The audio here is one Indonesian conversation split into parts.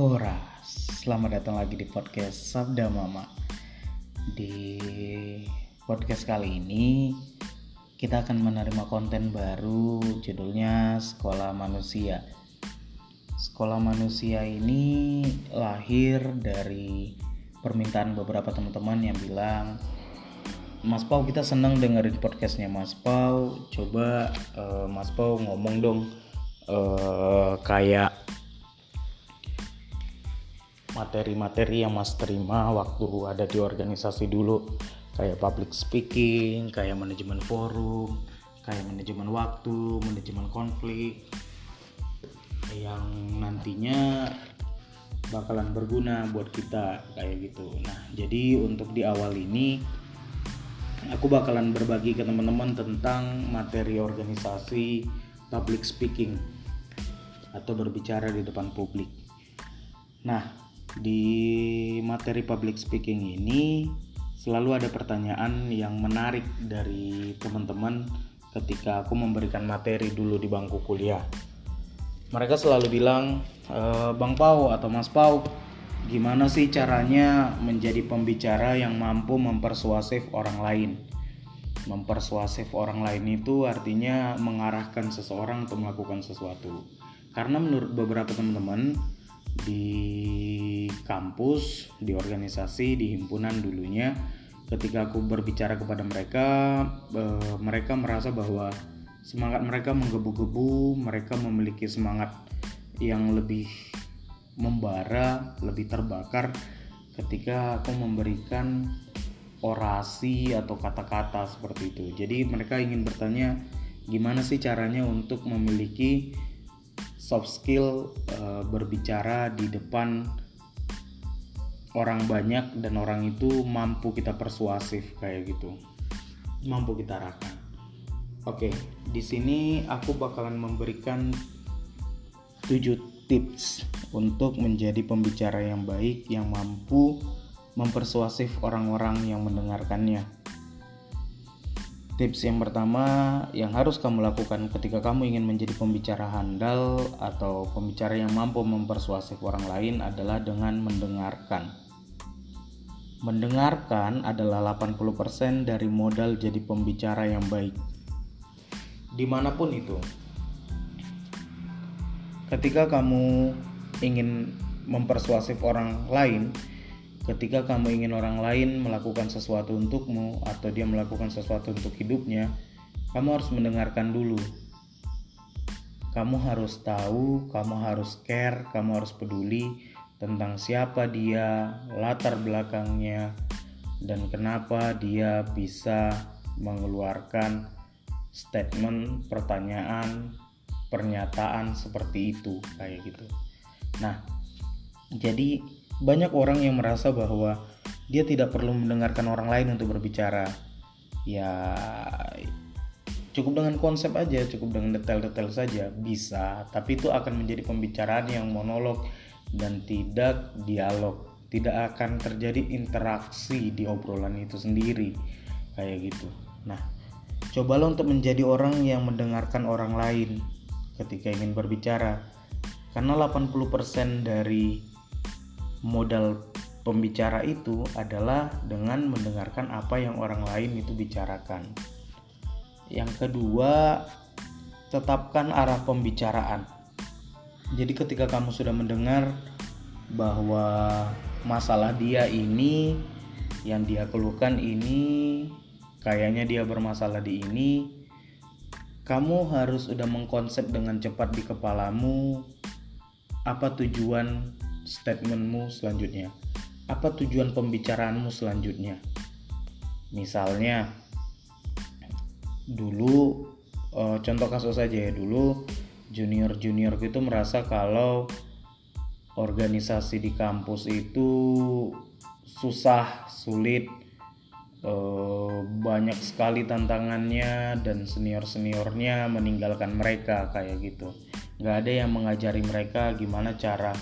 Hora, selamat datang lagi di podcast Sabda Mama. Di podcast kali ini kita akan menerima konten baru judulnya Sekolah Manusia. Sekolah Manusia ini lahir dari permintaan beberapa teman-teman yang bilang Mas Pau kita senang dengerin podcastnya Mas Pau coba uh, Mas Pau ngomong dong uh, kayak materi-materi yang Mas terima waktu ada di organisasi dulu kayak public speaking, kayak manajemen forum, kayak manajemen waktu, manajemen konflik yang nantinya bakalan berguna buat kita kayak gitu. Nah, jadi untuk di awal ini aku bakalan berbagi ke teman-teman tentang materi organisasi public speaking atau berbicara di depan publik. Nah, di materi public speaking ini selalu ada pertanyaan yang menarik dari teman-teman ketika aku memberikan materi dulu di bangku kuliah. Mereka selalu bilang, e, Bang Pau atau Mas Pau, gimana sih caranya menjadi pembicara yang mampu mempersuasif orang lain? Mempersuasif orang lain itu artinya mengarahkan seseorang untuk melakukan sesuatu. Karena menurut beberapa teman-teman, di kampus, di organisasi, di himpunan dulunya ketika aku berbicara kepada mereka eh, mereka merasa bahwa semangat mereka menggebu-gebu, mereka memiliki semangat yang lebih membara, lebih terbakar ketika aku memberikan orasi atau kata-kata seperti itu. Jadi mereka ingin bertanya gimana sih caranya untuk memiliki soft skill uh, berbicara di depan orang banyak dan orang itu mampu kita persuasif kayak gitu. Mampu kita arahkan. Oke di sini aku bakalan memberikan 7 tips untuk menjadi pembicara yang baik yang mampu mempersuasif orang-orang yang mendengarkannya Tips yang pertama yang harus kamu lakukan ketika kamu ingin menjadi pembicara handal atau pembicara yang mampu mempersuasif orang lain adalah dengan mendengarkan. Mendengarkan adalah 80% dari modal jadi pembicara yang baik. Di mana pun itu. Ketika kamu ingin mempersuasif orang lain, ketika kamu ingin orang lain melakukan sesuatu untukmu atau dia melakukan sesuatu untuk hidupnya, kamu harus mendengarkan dulu. Kamu harus tahu, kamu harus care, kamu harus peduli tentang siapa dia, latar belakangnya, dan kenapa dia bisa mengeluarkan statement, pertanyaan, pernyataan seperti itu, kayak gitu. Nah, jadi banyak orang yang merasa bahwa dia tidak perlu mendengarkan orang lain untuk berbicara. Ya cukup dengan konsep aja, cukup dengan detail-detail saja bisa, tapi itu akan menjadi pembicaraan yang monolog dan tidak dialog. Tidak akan terjadi interaksi di obrolan itu sendiri kayak gitu. Nah, cobalah untuk menjadi orang yang mendengarkan orang lain ketika ingin berbicara. Karena 80% dari modal pembicara itu adalah dengan mendengarkan apa yang orang lain itu bicarakan. Yang kedua, tetapkan arah pembicaraan. Jadi ketika kamu sudah mendengar bahwa masalah dia ini yang dia keluhkan ini kayaknya dia bermasalah di ini kamu harus sudah mengkonsep dengan cepat di kepalamu apa tujuan statementmu selanjutnya? Apa tujuan pembicaraanmu selanjutnya? Misalnya, dulu uh, contoh kasus saja ya dulu junior junior itu merasa kalau organisasi di kampus itu susah sulit uh, banyak sekali tantangannya dan senior seniornya meninggalkan mereka kayak gitu nggak ada yang mengajari mereka gimana cara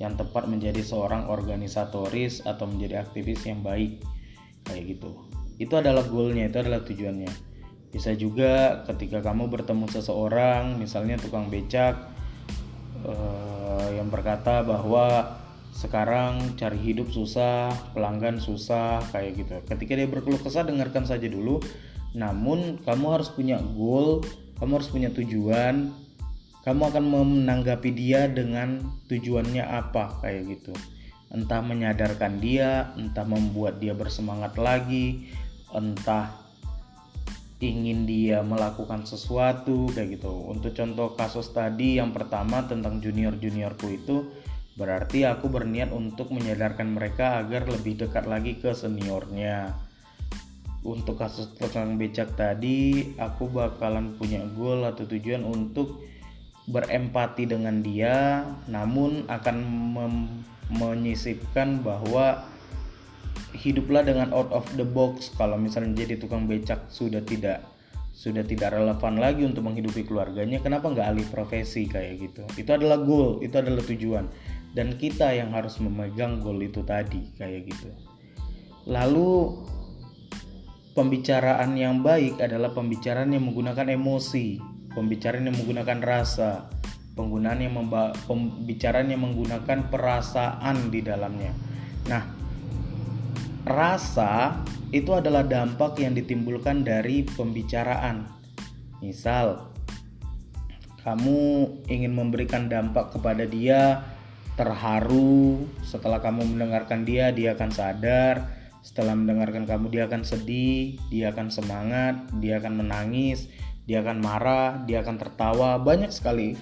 yang tepat menjadi seorang organisatoris atau menjadi aktivis yang baik kayak gitu itu adalah goalnya itu adalah tujuannya bisa juga ketika kamu bertemu seseorang misalnya tukang becak uh, yang berkata bahwa sekarang cari hidup susah, pelanggan susah, kayak gitu. Ketika dia berkeluh kesah, dengarkan saja dulu. Namun, kamu harus punya goal, kamu harus punya tujuan. Kamu akan menanggapi dia dengan tujuannya apa, kayak gitu. Entah menyadarkan dia, entah membuat dia bersemangat lagi, entah ingin dia melakukan sesuatu kayak gitu. Untuk contoh kasus tadi yang pertama tentang junior-juniorku itu Berarti aku berniat untuk menyadarkan mereka agar lebih dekat lagi ke seniornya. Untuk kasus tukang becak tadi, aku bakalan punya goal atau tujuan untuk berempati dengan dia, namun akan menyisipkan bahwa hiduplah dengan out of the box. Kalau misalnya jadi tukang becak sudah tidak sudah tidak relevan lagi untuk menghidupi keluarganya kenapa nggak alih profesi kayak gitu? Itu adalah goal itu adalah tujuan. Dan kita yang harus memegang goal itu tadi kayak gitu. Lalu pembicaraan yang baik adalah pembicaraan yang menggunakan emosi pembicaraan yang menggunakan rasa penggunaan yang memba pembicaraan yang menggunakan perasaan di dalamnya nah rasa itu adalah dampak yang ditimbulkan dari pembicaraan. Misal, kamu ingin memberikan dampak kepada dia terharu, setelah kamu mendengarkan dia, dia akan sadar. Setelah mendengarkan kamu, dia akan sedih, dia akan semangat, dia akan menangis, dia akan marah, dia akan tertawa. Banyak sekali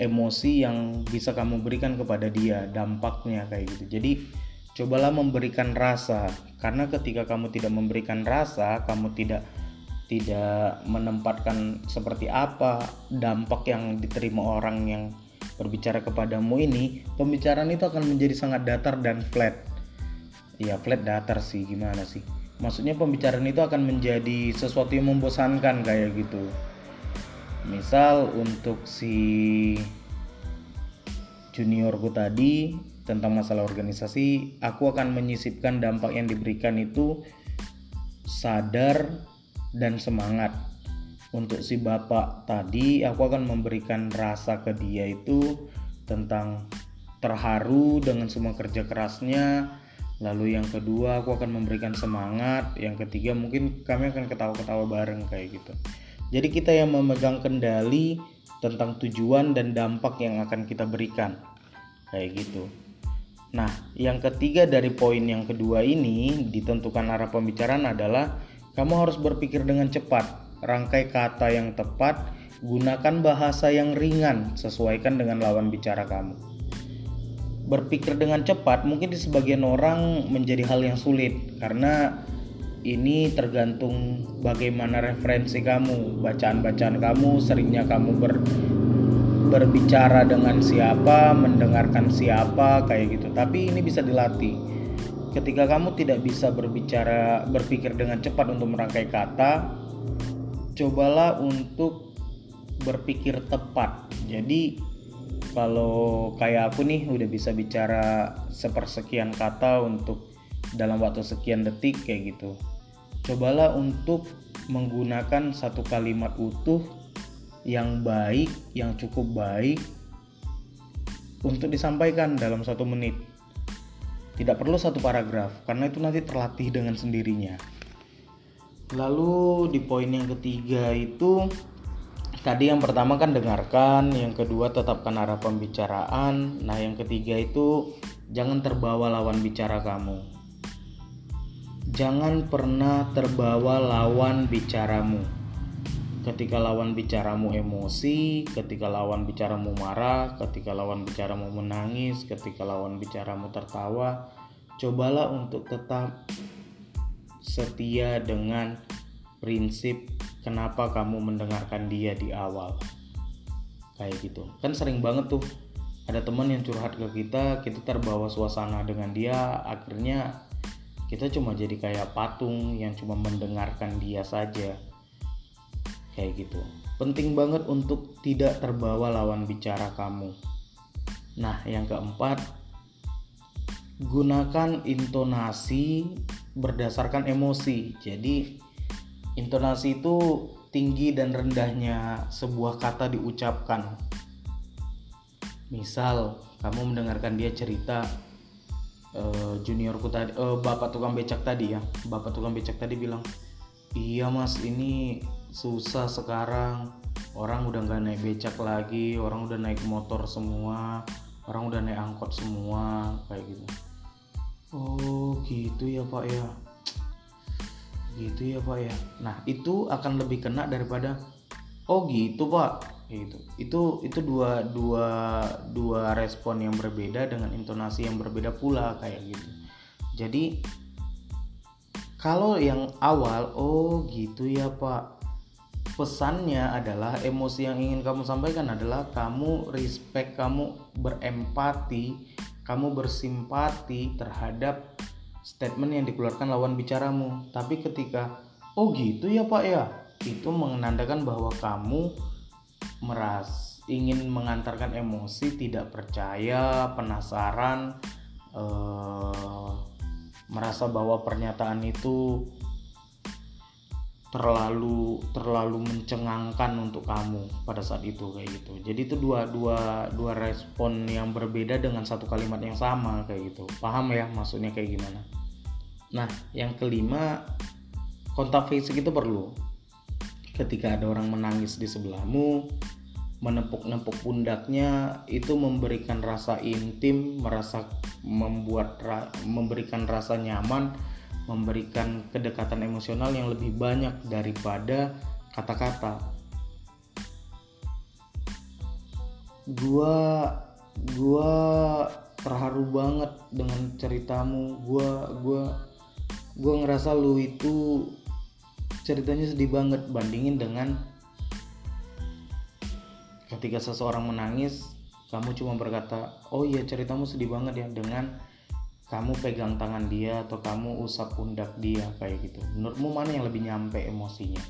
emosi yang bisa kamu berikan kepada dia, dampaknya kayak gitu. Jadi, cobalah memberikan rasa karena ketika kamu tidak memberikan rasa kamu tidak tidak menempatkan seperti apa dampak yang diterima orang yang berbicara kepadamu ini pembicaraan itu akan menjadi sangat datar dan flat ya flat datar sih gimana sih maksudnya pembicaraan itu akan menjadi sesuatu yang membosankan kayak gitu misal untuk si juniorku tadi tentang masalah organisasi, aku akan menyisipkan dampak yang diberikan itu sadar dan semangat. Untuk si bapak tadi, aku akan memberikan rasa ke dia itu tentang terharu dengan semua kerja kerasnya. Lalu yang kedua, aku akan memberikan semangat. Yang ketiga, mungkin kami akan ketawa-ketawa bareng kayak gitu. Jadi kita yang memegang kendali tentang tujuan dan dampak yang akan kita berikan. Kayak gitu. Nah, yang ketiga dari poin yang kedua ini ditentukan arah pembicaraan adalah kamu harus berpikir dengan cepat, rangkai kata yang tepat, gunakan bahasa yang ringan, sesuaikan dengan lawan bicara kamu. Berpikir dengan cepat mungkin di sebagian orang menjadi hal yang sulit karena ini tergantung bagaimana referensi kamu, bacaan-bacaan kamu, seringnya kamu ber berbicara dengan siapa, mendengarkan siapa, kayak gitu. Tapi ini bisa dilatih. Ketika kamu tidak bisa berbicara, berpikir dengan cepat untuk merangkai kata, cobalah untuk berpikir tepat. Jadi kalau kayak aku nih udah bisa bicara sepersekian kata untuk dalam waktu sekian detik kayak gitu. Cobalah untuk menggunakan satu kalimat utuh yang baik, yang cukup baik untuk disampaikan dalam satu menit. Tidak perlu satu paragraf, karena itu nanti terlatih dengan sendirinya. Lalu di poin yang ketiga itu tadi yang pertama kan dengarkan, yang kedua tetapkan arah pembicaraan, nah yang ketiga itu jangan terbawa lawan bicara kamu. Jangan pernah terbawa lawan bicaramu ketika lawan bicaramu emosi, ketika lawan bicaramu marah, ketika lawan bicaramu menangis, ketika lawan bicaramu tertawa, cobalah untuk tetap setia dengan prinsip kenapa kamu mendengarkan dia di awal. Kayak gitu. Kan sering banget tuh ada teman yang curhat ke kita, kita terbawa suasana dengan dia, akhirnya kita cuma jadi kayak patung yang cuma mendengarkan dia saja kayak gitu penting banget untuk tidak terbawa lawan bicara kamu nah yang keempat gunakan intonasi berdasarkan emosi jadi intonasi itu tinggi dan rendahnya sebuah kata diucapkan. Misal kamu mendengarkan dia cerita uh, juniorku tadi uh, bapak tukang becak tadi ya. Bapak tukang becak tadi bilang iya mas ini susah sekarang. Orang udah nggak naik becak lagi orang udah naik motor semua orang udah naik angkot semua kayak gitu. Oh gitu ya pak ya gitu ya pak ya. Nah itu akan lebih kena daripada oh gitu pak gitu. Itu itu dua dua dua respon yang berbeda dengan intonasi yang berbeda pula kayak gitu. Jadi kalau yang awal oh gitu ya pak pesannya adalah emosi yang ingin kamu sampaikan adalah kamu respect kamu berempati kamu bersimpati terhadap statement yang dikeluarkan lawan bicaramu. Tapi ketika oh gitu ya pak ya? Itu menandakan bahwa kamu meras ingin mengantarkan emosi tidak percaya penasaran eh, merasa bahwa pernyataan itu terlalu terlalu mencengangkan untuk kamu pada saat itu kayak gitu. Jadi itu dua dua dua respon yang berbeda dengan satu kalimat yang sama kayak gitu. Paham ya maksudnya kayak gimana? Nah yang kelima kontak fisik itu perlu. Ketika ada orang menangis di sebelahmu menepuk-nepuk pundaknya itu memberikan rasa intim merasa membuat memberikan rasa nyaman memberikan kedekatan emosional yang lebih banyak daripada kata-kata. Gua gua terharu banget dengan ceritamu. Gua gua gua ngerasa lu itu ceritanya sedih banget bandingin dengan ketika seseorang menangis kamu cuma berkata oh iya ceritamu sedih banget ya dengan kamu pegang tangan dia atau kamu usap pundak dia kayak gitu. Menurutmu mana yang lebih nyampe emosinya?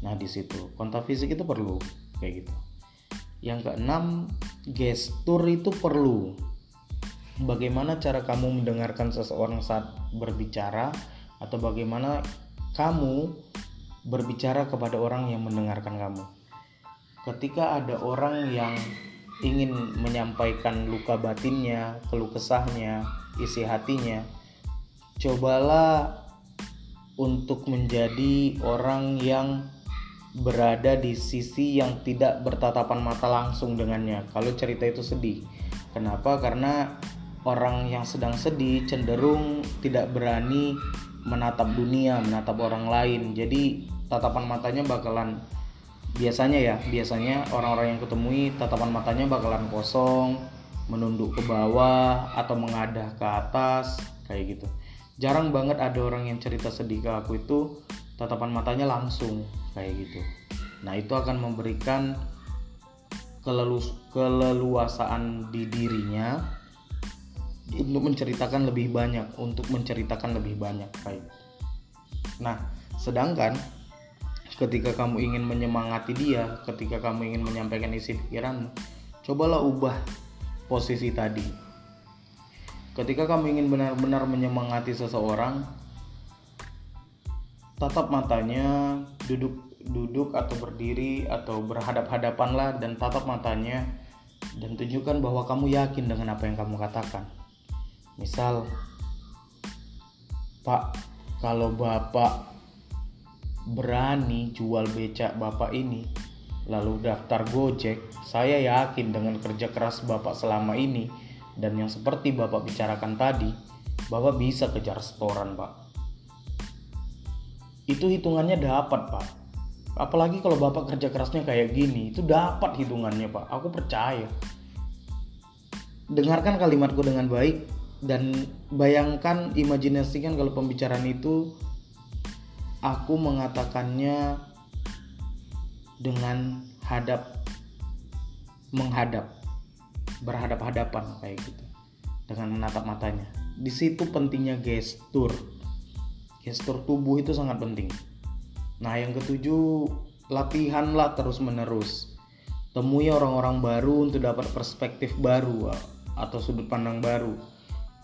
Nah di situ. Kontak fisik itu perlu kayak gitu. Yang keenam gestur itu perlu. Bagaimana cara kamu mendengarkan seseorang saat berbicara atau bagaimana kamu berbicara kepada orang yang mendengarkan kamu. Ketika ada orang yang ingin menyampaikan luka batinnya, keluh kesahnya, isi hatinya, cobalah untuk menjadi orang yang berada di sisi yang tidak bertatapan mata langsung dengannya. Kalau cerita itu sedih, kenapa? Karena orang yang sedang sedih cenderung tidak berani menatap dunia, menatap orang lain. Jadi tatapan matanya bakalan biasanya ya, biasanya orang-orang yang ketemui tatapan matanya bakalan kosong, menunduk ke bawah atau mengadah ke atas kayak gitu. Jarang banget ada orang yang cerita sedih ke aku itu tatapan matanya langsung kayak gitu. Nah, itu akan memberikan kelelus keleluasaan di dirinya untuk menceritakan lebih banyak untuk menceritakan lebih banyak baik nah sedangkan ketika kamu ingin menyemangati dia ketika kamu ingin menyampaikan isi pikiranmu cobalah ubah posisi tadi. Ketika kamu ingin benar-benar menyemangati seseorang tatap matanya duduk duduk atau berdiri atau berhadap-hadapan lah dan tatap matanya dan tunjukkan bahwa kamu yakin dengan apa yang kamu katakan. Misal Pak kalau Bapak berani jual becak Bapak ini lalu daftar Gojek saya yakin dengan kerja keras Bapak selama ini dan yang seperti Bapak bicarakan tadi Bapak bisa kejar setoran Pak. Itu hitungannya dapat Pak. Apalagi kalau Bapak kerja kerasnya kayak gini itu dapat hitungannya Pak. Aku percaya. Dengarkan kalimatku dengan baik dan bayangkan imajinasikan kalau pembicaraan itu aku mengatakannya dengan hadap menghadap berhadap-hadapan kayak gitu dengan menatap matanya. Di situ pentingnya gestur. Gestur tubuh itu sangat penting. Nah yang ketujuh latihanlah terus menerus temui orang-orang baru untuk dapat perspektif baru atau sudut pandang baru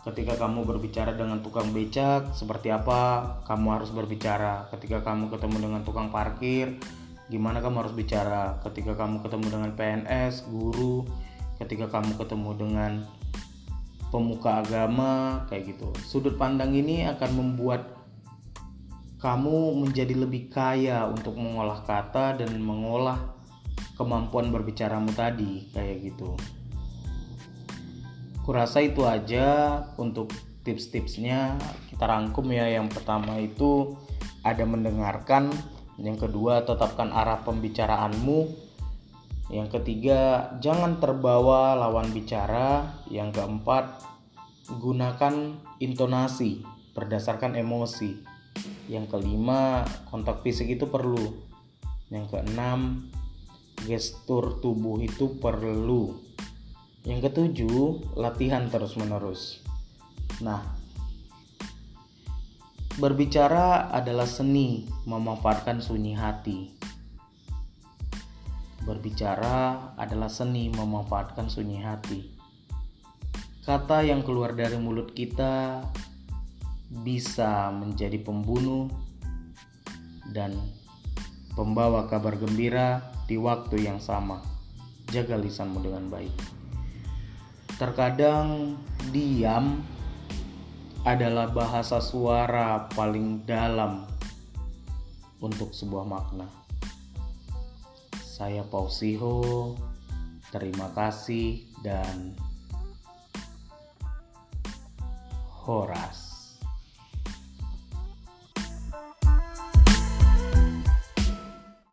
ketika kamu berbicara dengan tukang becak seperti apa kamu harus berbicara ketika kamu ketemu dengan tukang parkir gimana kamu harus bicara ketika kamu ketemu dengan PNS guru ketika kamu ketemu dengan pemuka agama kayak gitu. Sudut pandang ini akan membuat kamu menjadi lebih kaya untuk mengolah kata dan mengolah kemampuan berbicaramu tadi kayak gitu. Kurasa itu aja untuk tips-tipsnya kita rangkum ya. Yang pertama itu ada mendengarkan, yang kedua tetapkan arah pembicaraanmu, yang ketiga jangan terbawa lawan bicara, yang keempat gunakan intonasi berdasarkan emosi. Yang kelima, kontak fisik itu perlu. Yang keenam, gestur tubuh itu perlu. Yang ketujuh, latihan terus-menerus. Nah, berbicara adalah seni memanfaatkan sunyi hati. Berbicara adalah seni memanfaatkan sunyi hati. Kata yang keluar dari mulut kita bisa menjadi pembunuh dan pembawa kabar gembira di waktu yang sama. Jaga lisanmu dengan baik. Terkadang diam adalah bahasa suara paling dalam untuk sebuah makna. Saya Pausiho, terima kasih dan Horas.